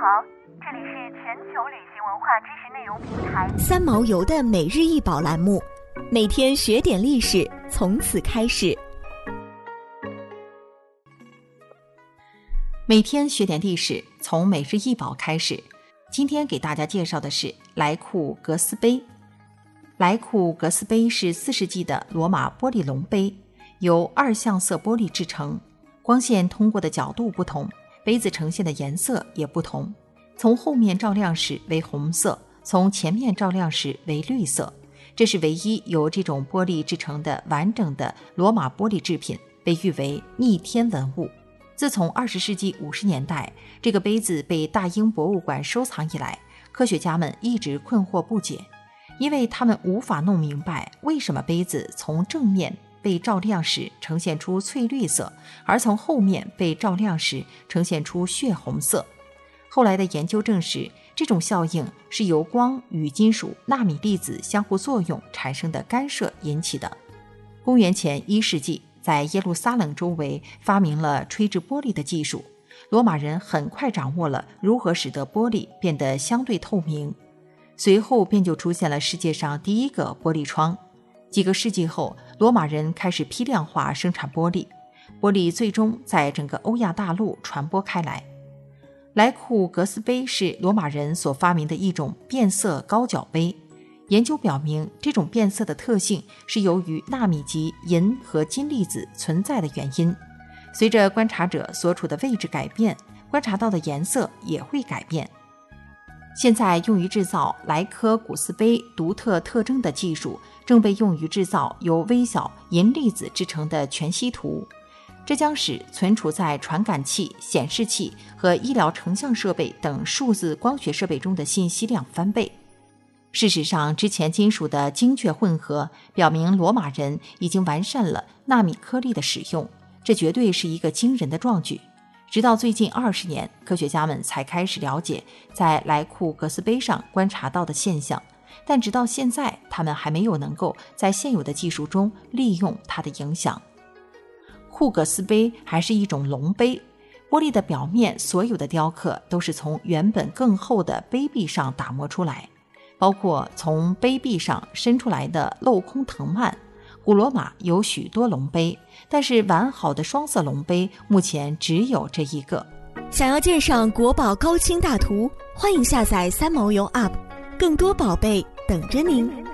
好，这里是全球旅行文化知识内容平台三毛游的每日一宝栏目，每天学点历史，从此开始。每天学点历史，从每日一宝开始。今天给大家介绍的是莱库格斯杯。莱库格斯杯是四世纪的罗马玻璃龙杯，由二向色玻璃制成，光线通过的角度不同。杯子呈现的颜色也不同，从后面照亮时为红色，从前面照亮时为绿色。这是唯一由这种玻璃制成的完整的罗马玻璃制品，被誉为逆天文物。自从二十世纪五十年代这个杯子被大英博物馆收藏以来，科学家们一直困惑不解，因为他们无法弄明白为什么杯子从正面。被照亮时呈现出翠绿色，而从后面被照亮时呈现出血红色。后来的研究证实，这种效应是由光与金属纳米粒子相互作用产生的干涉引起的。公元前一世纪，在耶路撒冷周围发明了吹制玻璃的技术，罗马人很快掌握了如何使得玻璃变得相对透明。随后便就出现了世界上第一个玻璃窗。几个世纪后，罗马人开始批量化生产玻璃，玻璃最终在整个欧亚大陆传播开来。莱库格斯杯是罗马人所发明的一种变色高脚杯。研究表明，这种变色的特性是由于纳米级银和金粒子存在的原因。随着观察者所处的位置改变，观察到的颜色也会改变。现在用于制造莱科古斯杯独特特征的技术，正被用于制造由微小银粒子制成的全息图。这将使存储在传感器、显示器和医疗成像设备等数字光学设备中的信息量翻倍。事实上，之前金属的精确混合表明罗马人已经完善了纳米颗粒的使用，这绝对是一个惊人的壮举。直到最近二十年，科学家们才开始了解在莱库格斯杯上观察到的现象，但直到现在，他们还没有能够在现有的技术中利用它的影响。库格斯杯还是一种龙杯，玻璃的表面所有的雕刻都是从原本更厚的杯壁上打磨出来，包括从杯壁上伸出来的镂空藤蔓。古罗马有许多龙碑，但是完好的双色龙碑目前只有这一个。想要鉴赏国宝高清大图，欢迎下载三毛游 App，更多宝贝等着您。